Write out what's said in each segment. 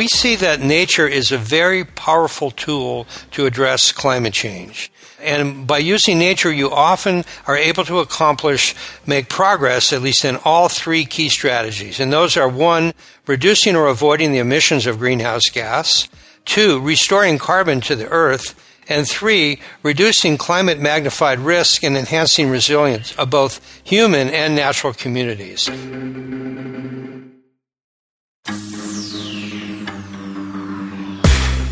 we see that nature is a very powerful tool to address climate change. And by using nature, you often are able to accomplish, make progress, at least in all three key strategies. And those are one, reducing or avoiding the emissions of greenhouse gas. Two, restoring carbon to the earth. And three, reducing climate magnified risk and enhancing resilience of both human and natural communities.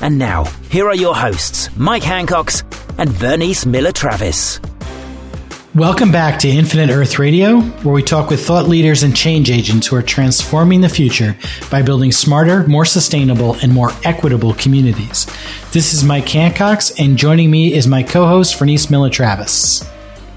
And now, here are your hosts, Mike Hancox and Vernice Miller Travis. Welcome back to Infinite Earth Radio, where we talk with thought leaders and change agents who are transforming the future by building smarter, more sustainable, and more equitable communities. This is Mike Hancox, and joining me is my co host, Vernice Miller Travis.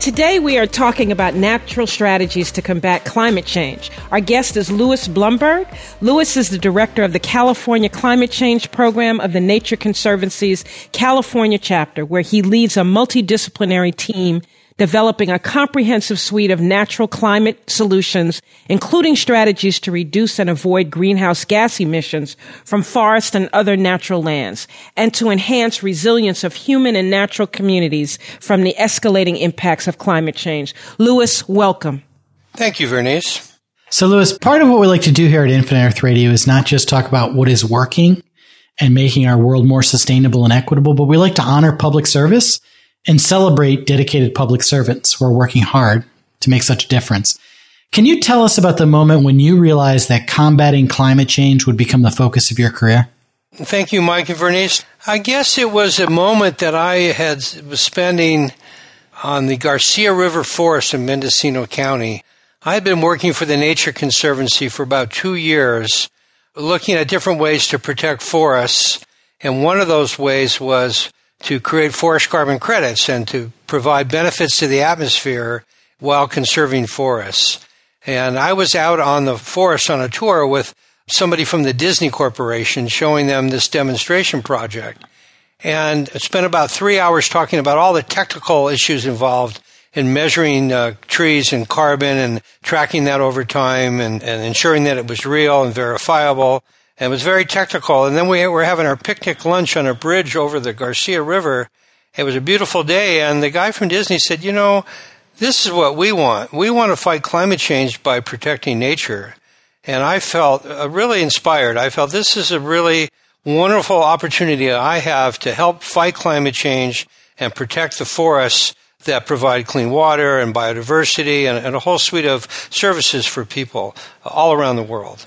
Today, we are talking about natural strategies to combat climate change. Our guest is Louis Blumberg. Louis is the director of the California Climate Change Program of the Nature Conservancy's California chapter, where he leads a multidisciplinary team developing a comprehensive suite of natural climate solutions, including strategies to reduce and avoid greenhouse gas emissions from forests and other natural lands, and to enhance resilience of human and natural communities from the escalating impacts of climate change. Louis, welcome. Thank you, Vernice. So, Louis, part of what we like to do here at Infinite Earth Radio is not just talk about what is working and making our world more sustainable and equitable, but we like to honor public service and celebrate dedicated public servants who are working hard to make such a difference. Can you tell us about the moment when you realized that combating climate change would become the focus of your career? Thank you, Mike and Vernice. I guess it was a moment that I had was spending on the Garcia River Forest in Mendocino County. I had been working for the Nature Conservancy for about two years, looking at different ways to protect forests. And one of those ways was to create forest carbon credits and to provide benefits to the atmosphere while conserving forests. And I was out on the forest on a tour with somebody from the Disney Corporation showing them this demonstration project and spent about three hours talking about all the technical issues involved in measuring uh, trees and carbon and tracking that over time and, and ensuring that it was real and verifiable it was very technical. And then we were having our picnic lunch on a bridge over the Garcia River. It was a beautiful day, and the guy from Disney said, "You know, this is what we want. We want to fight climate change by protecting nature." And I felt uh, really inspired. I felt this is a really wonderful opportunity I have to help fight climate change and protect the forests that provide clean water and biodiversity and, and, a whole suite of services for people all around the world.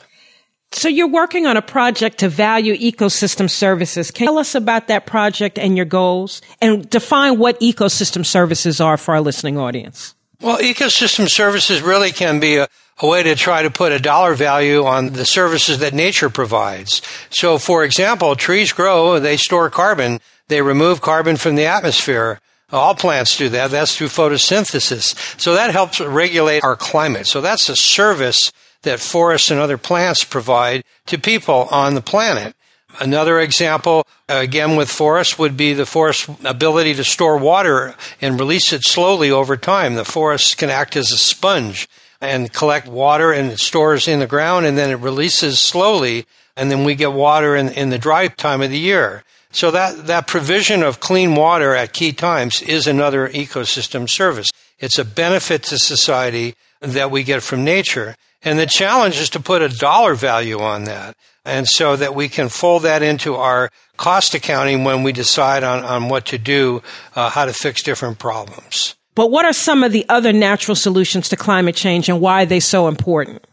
So you're working on a project to value ecosystem services. Can you tell us about that project and your goals and define what ecosystem services are for our listening audience? Well, ecosystem services really can be a, a way to try to put a dollar value on the services that nature provides. So, for example, trees grow, they store carbon, they remove carbon from the atmosphere. All plants do that. That's through photosynthesis. So that helps regulate our climate. So that's a service that forests and other plants provide to people on the planet. Another example, again with forests, would be the forest's ability to store water and release it slowly over time. The forest can act as a sponge and collect water and it stores in the ground and then it releases slowly and then we get water in, in the dry time of the year. So that, that provision of clean water at key times is another ecosystem service. It's a benefit to society that we get from nature. And the challenge is to put a dollar value on that. And so that we can fold that into our cost accounting when we decide on, on what to do, uh, how to fix different problems. But what are some of the other natural solutions to climate change and why are they so important?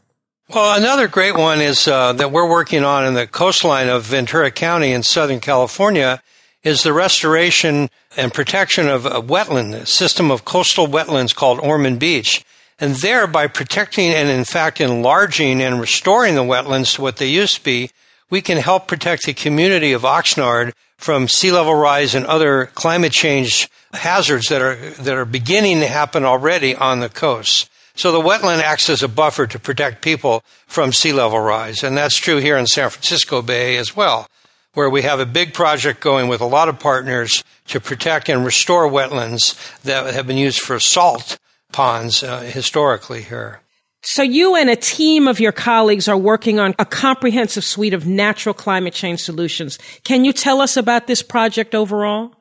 Well, another great one is uh, that we're working on in the coastline of Ventura County in Southern California is the restoration and protection of a wetland, a system of coastal wetlands called Ormond Beach. And there, by protecting and in fact enlarging and restoring the wetlands to what they used to be, we can help protect the community of Oxnard from sea level rise and other climate change hazards that are, that are beginning to happen already on the coast. So the wetland acts as a buffer to protect people from sea level rise. And that's true here in San Francisco Bay as well, where we have a big project going with a lot of partners to protect and restore wetlands that have been used for salt ponds uh, historically here. So you and a team of your colleagues are working on a comprehensive suite of natural climate change solutions. Can you tell us about this project overall?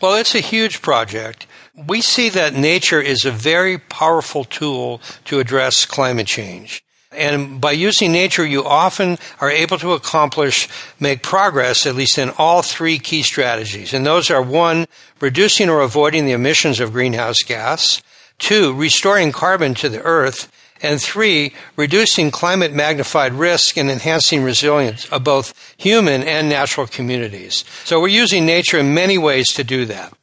Well, it's a huge project. We see that nature is a very powerful tool to address climate change. And by using nature, you often are able to accomplish, make progress, at least in all three key strategies. And those are one, reducing or avoiding the emissions of greenhouse gas. Two, restoring carbon to the earth. And three, reducing climate magnified risk and enhancing resilience of both human and natural communities. So we're using nature in many ways to do that.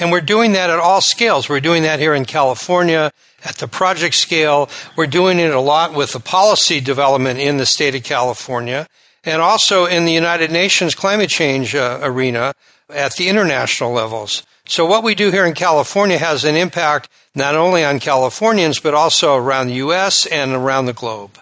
And we're doing that at all scales. We're doing that here in California at the project scale. We're doing it a lot with the policy development in the state of California and also in the United Nations climate change uh, arena at the international levels. So what we do here in California has an impact not only on Californians, but also around the U.S. and around the globe.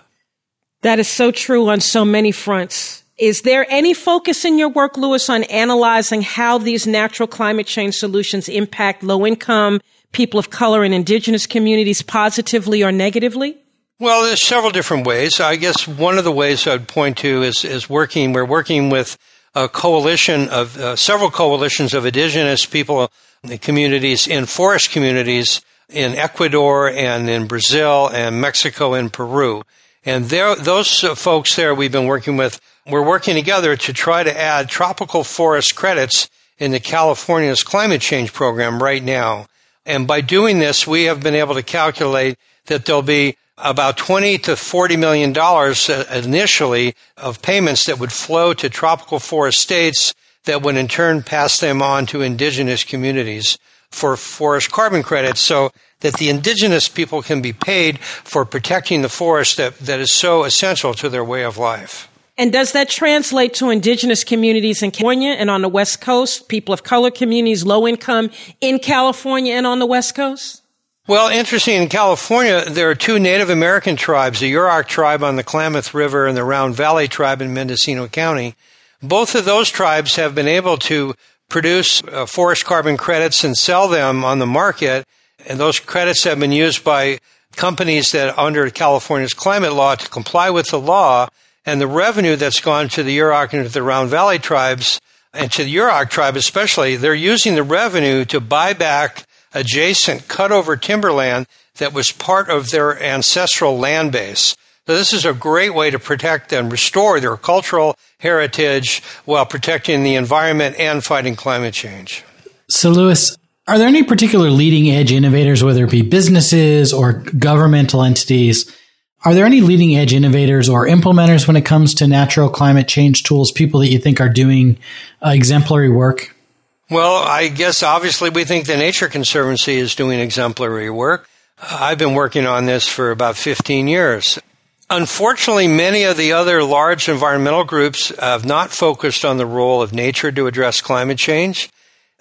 That is so true on so many fronts. Is there any focus in your work, Louis, on analyzing how these natural climate change solutions impact low income, people of color, and indigenous communities positively or negatively? Well, there's several different ways. I guess one of the ways I'd point to is, is working, we're working with a coalition of uh, several coalitions of indigenous people, the communities in forest communities in Ecuador and in Brazil and Mexico and Peru. And there, those folks there we've been working with, we're working together to try to add tropical forest credits into California's climate change program right now. And by doing this, we have been able to calculate that there'll be about 20 to 40 million dollars uh, initially of payments that would flow to tropical forest states that would in turn pass them on to indigenous communities for forest carbon credits so that the indigenous people can be paid for protecting the forest that, that is so essential to their way of life. And does that translate to indigenous communities in California and on the West Coast, people of color communities, low income in California and on the West Coast? Well, interesting. In California, there are two Native American tribes, the Yurok tribe on the Klamath River and the Round Valley tribe in Mendocino County. Both of those tribes have been able to produce uh, forest carbon credits and sell them on the market. And those credits have been used by companies that under California's climate law to comply with the law. And the revenue that's gone to the Yurok and to the Round Valley tribes and to the Yurok tribe especially, they're using the revenue to buy back adjacent cutover timberland that was part of their ancestral land base. So this is a great way to protect and restore their cultural heritage while protecting the environment and fighting climate change. So, Louis, are there any particular leading edge innovators, whether it be businesses or governmental entities? Are there any leading edge innovators or implementers when it comes to natural climate change tools, people that you think are doing uh, exemplary work? Well, I guess obviously we think the Nature Conservancy is doing exemplary work. I've been working on this for about 15 years. Unfortunately, many of the other large environmental groups have not focused on the role of nature to address climate change.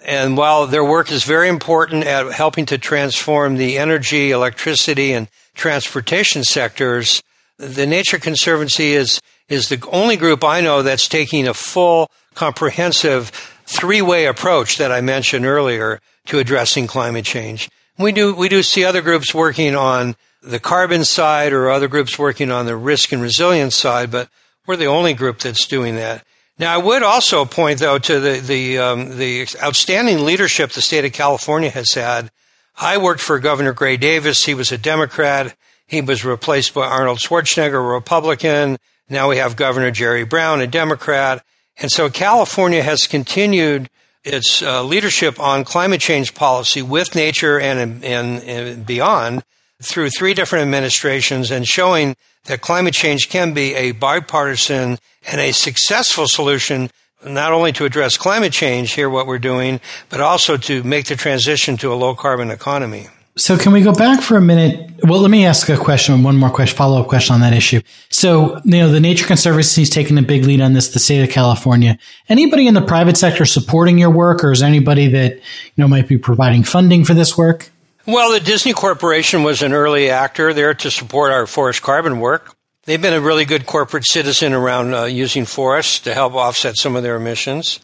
And while their work is very important at helping to transform the energy, electricity, and transportation sectors, the Nature Conservancy is, is the only group I know that's taking a full, comprehensive three way approach that I mentioned earlier to addressing climate change. We do, we do see other groups working on the carbon side or other groups working on the risk and resilience side, but we're the only group that's doing that. Now, I would also point though to the, the, um, the outstanding leadership the state of California has had. I worked for Governor Gray Davis. He was a Democrat. He was replaced by Arnold Schwarzenegger, a Republican. Now we have Governor Jerry Brown, a Democrat. And so California has continued its uh, leadership on climate change policy with nature and, and, and beyond through three different administrations and showing that climate change can be a bipartisan and a successful solution not only to address climate change here what we're doing but also to make the transition to a low carbon economy So can we go back for a minute? Well, let me ask a question, one more question, follow up question on that issue. So, you know, the Nature Conservancy is taking a big lead on this, the state of California. Anybody in the private sector supporting your work or is anybody that, you know, might be providing funding for this work? Well, the Disney Corporation was an early actor there to support our forest carbon work. They've been a really good corporate citizen around uh, using forests to help offset some of their emissions.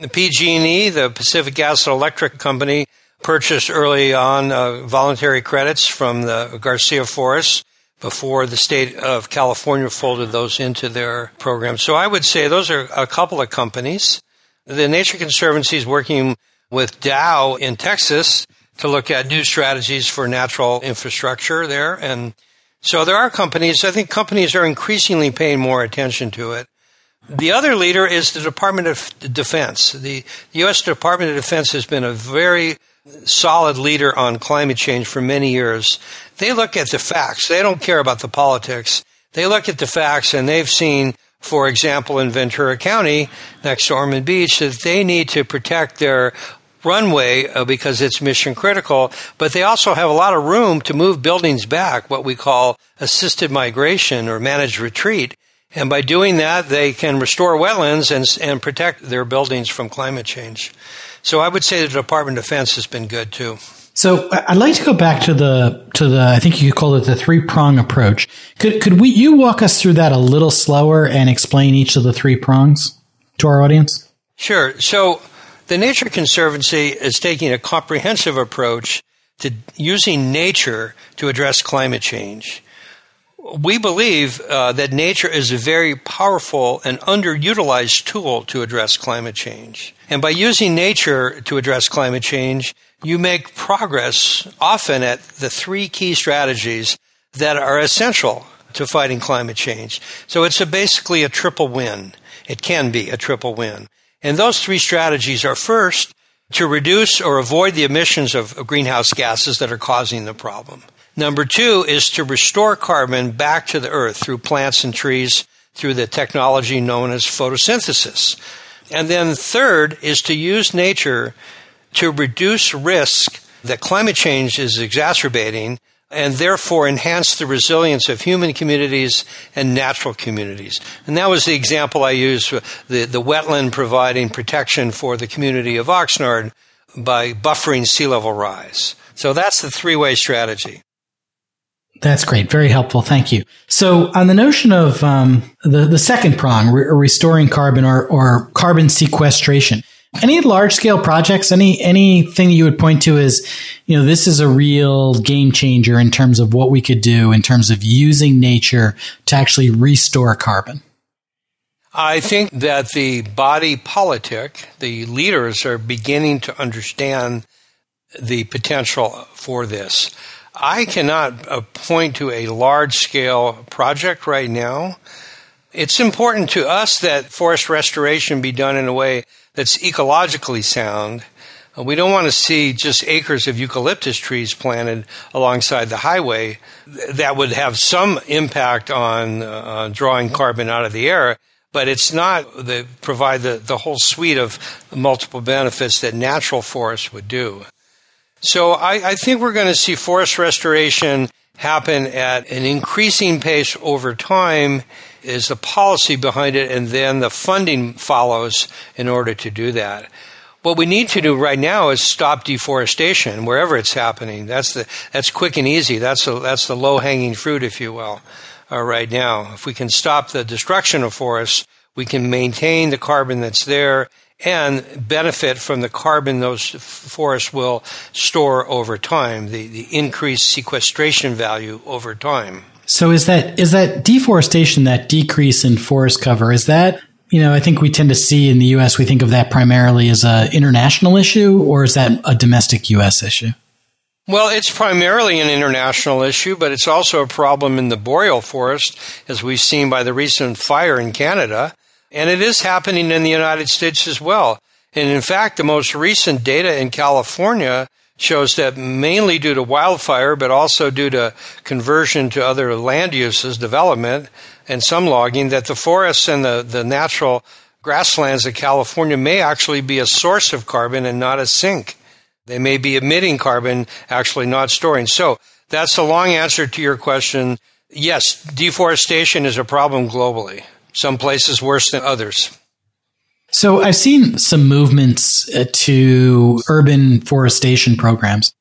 The PG&E, the Pacific Gas and Electric Company, purchased early on uh, voluntary credits from the Garcia Forest before the state of California folded those into their program. So I would say those are a couple of companies. The Nature Conservancy is working with Dow in Texas to look at new strategies for natural infrastructure there. And so there are companies, I think companies are increasingly paying more attention to it. The other leader is the Department of Defense. The U.S. Department of Defense has been a very solid leader on climate change for many years. They look at the facts. They don't care about the politics. They look at the facts and they've seen, for example, in Ventura County, next to Ormond Beach, that they need to protect their runway uh, because it's mission critical, but they also have a lot of room to move buildings back, what we call assisted migration or managed retreat. And by doing that, they can restore wetlands and, and protect their buildings from climate change. So I would say the Department of Defense has been good too. So I'd like to go back to the to the I think you could call it the three prong approach. Could could we you walk us through that a little slower and explain each of the three prongs to our audience? Sure. So the Nature Conservancy is taking a comprehensive approach to using nature to address climate change we believe uh, that nature is a very powerful and underutilized tool to address climate change. And by using nature to address climate change, you make progress often at the three key strategies that are essential to fighting climate change. So it's a basically a triple win. It can be a triple win. And those three strategies are first, to reduce or avoid the emissions of greenhouse gases that are causing the problem. Number two is to restore carbon back to the earth through plants and trees through the technology known as photosynthesis. And then third is to use nature to reduce risk that climate change is exacerbating and therefore enhance the resilience of human communities and natural communities. And that was the example I used, the, the wetland providing protection for the community of Oxnard by buffering sea level rise. So that's the three way strategy. That's great. Very helpful. Thank you. So, on the notion of um, the the second prong, re- restoring carbon or, or carbon sequestration, any large scale projects, any anything you would point to as, you know, this is a real game changer in terms of what we could do in terms of using nature to actually restore carbon. I think that the body politic, the leaders are beginning to understand the potential for this. I cannot uh, point to a large scale project right now. It's important to us that forest restoration be done in a way that's ecologically sound. Uh, we don't want to see just acres of eucalyptus trees planted alongside the highway. That would have some impact on uh, drawing carbon out of the air, but it's not the, provide the, the whole suite of multiple benefits that natural forests would do. So I, I think we're going to see forest restoration happen at an increasing pace over time is the policy behind it and then the funding follows in order to do that. What we need to do right now is stop deforestation wherever it's happening. That's the that's quick and easy. That's the, that's the low hanging fruit, if you will, uh, right now. If we can stop the destruction of forests, we can maintain the carbon that's there and benefit from the carbon those forests will store over time, the, the increased sequestration value over time. So is that is that deforestation, that decrease in forest cover, is that you know, I think we tend to see in the US we think of that primarily as an international issue, or is that a domestic US issue? Well, it's primarily an international issue, but it's also a problem in the boreal forest, as we've seen by the recent fire in Canada. And it is happening in the United States as well. And in fact, the most recent data in California shows that mainly due to wildfire, but also due to conversion to other land uses, development, and some logging, that the forests and the, the natural grasslands of California may actually be a source of carbon and not a sink. They may be emitting carbon, actually not storing. So that's the long answer to your question. Yes, deforestation is a problem globally. Some places worse than others. So I've seen some movements uh, to urban forestation programs.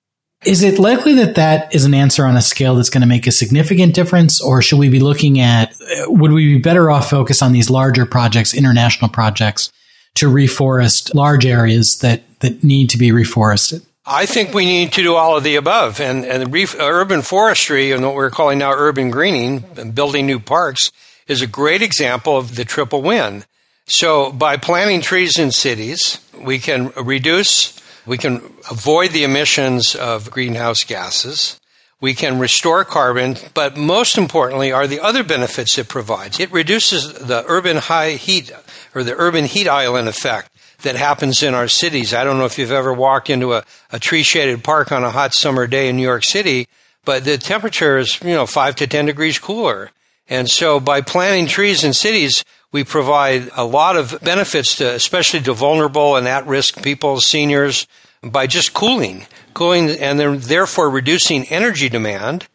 Is it likely that that is an answer on a scale that's going to make a significant difference, or should we be looking at, uh, would we be better off focus on these larger projects, international projects, to reforest large areas that, that need to be reforested? I think we need to do all of the above. And, and urban forestry and what we're calling now urban greening and building new parks is a great example of the triple win. So by planting trees in cities, we can reduce, we can avoid the emissions of greenhouse gases. We can restore carbon, but most importantly are the other benefits it provides. It reduces the urban high heat or the urban heat island effect that happens in our cities. I don't know if you've ever walked into a, a tree shaded park on a hot summer day in New York City, but the temperature is, you know, five to 10 degrees cooler. And so by planting trees in cities, we provide a lot of benefits to, especially to vulnerable and at risk people, seniors, by just cooling, cooling, and then therefore reducing energy demand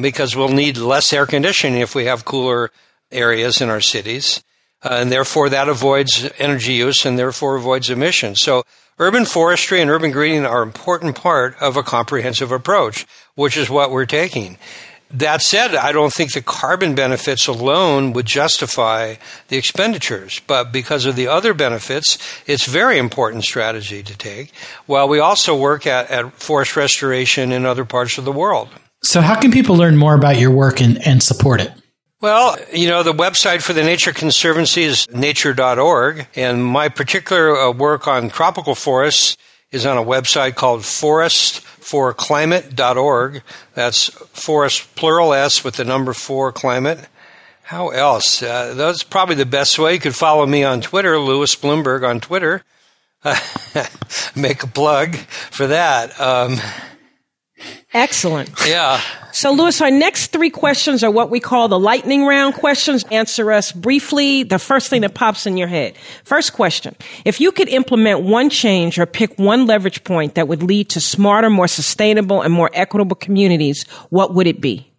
because we'll need less air conditioning if we have cooler areas in our cities. Uh, and therefore that avoids energy use and therefore avoids emissions. So urban forestry and urban greening are an important part of a comprehensive approach, which is what we're taking. That said, I don't think the carbon benefits alone would justify the expenditures, but because of the other benefits, it's very important strategy to take while we also work at, at forest restoration in other parts of the world. So how can people learn more about your work and, and support it? Well, you know, the website for the Nature Conservancy is nature.org, and my particular uh, work on tropical forests is on a website called forestforclimate.org. That's forest plural S with the number four climate. How else? Uh, that's probably the best way. You could follow me on Twitter, Louis Blumberg on Twitter. Make a plug for that. Um, Excellent. Yeah. So, Louis, our next three questions are what we call the lightning round questions. Answer us briefly the first thing that pops in your head. First question If you could implement one change or pick one leverage point that would lead to smarter, more sustainable, and more equitable communities, what would it be?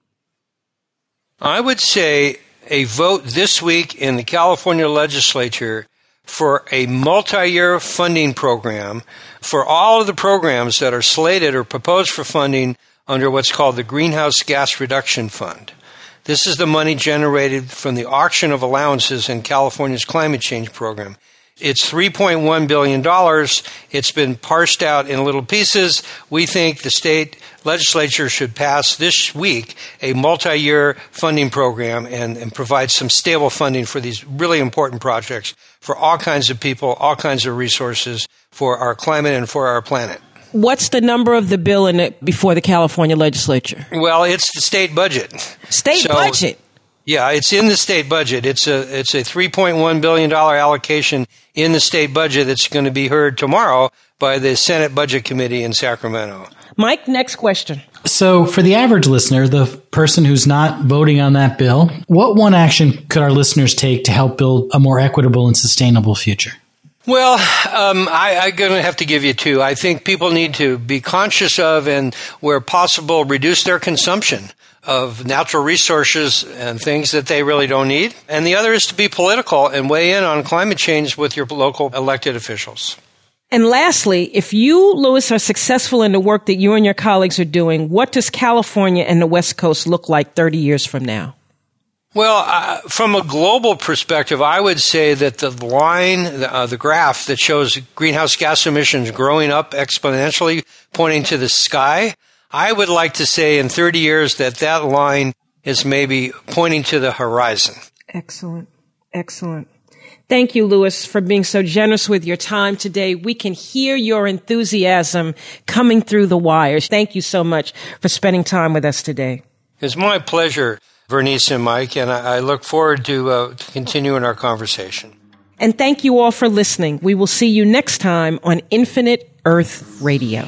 I would say a vote this week in the California legislature for a multi year funding program for all of the programs that are slated or proposed for funding under what's called the Greenhouse Gas Reduction Fund. This is the money generated from the auction of allowances in California's climate change program. It's $3.1 billion. It's been parsed out in little pieces. We think the state legislature should pass this week a multi year funding program and, and provide some stable funding for these really important projects for all kinds of people, all kinds of resources for our climate and for our planet. What's the number of the bill in it before the California legislature? Well, it's the state budget. State so, budget. Yeah, it's in the state budget. It's a it's a 3.1 billion dollar allocation in the state budget that's going to be heard tomorrow by the Senate Budget Committee in Sacramento. Mike, next question. So, for the average listener, the person who's not voting on that bill, what one action could our listeners take to help build a more equitable and sustainable future? Well, um, I, I'm going to have to give you two. I think people need to be conscious of and, where possible, reduce their consumption of natural resources and things that they really don't need. And the other is to be political and weigh in on climate change with your local elected officials. And lastly, if you, Louis, are successful in the work that you and your colleagues are doing, what does California and the West Coast look like 30 years from now? Well, uh, from a global perspective, I would say that the line, uh, the graph that shows greenhouse gas emissions growing up exponentially, pointing to the sky, I would like to say in 30 years that that line is maybe pointing to the horizon. Excellent. Excellent. Thank you, Louis, for being so generous with your time today. We can hear your enthusiasm coming through the wires. Thank you so much for spending time with us today. It's my pleasure. Vernice and Mike, and I, I look forward to, uh, to continuing our conversation. And thank you all for listening. We will see you next time on Infinite Earth Radio.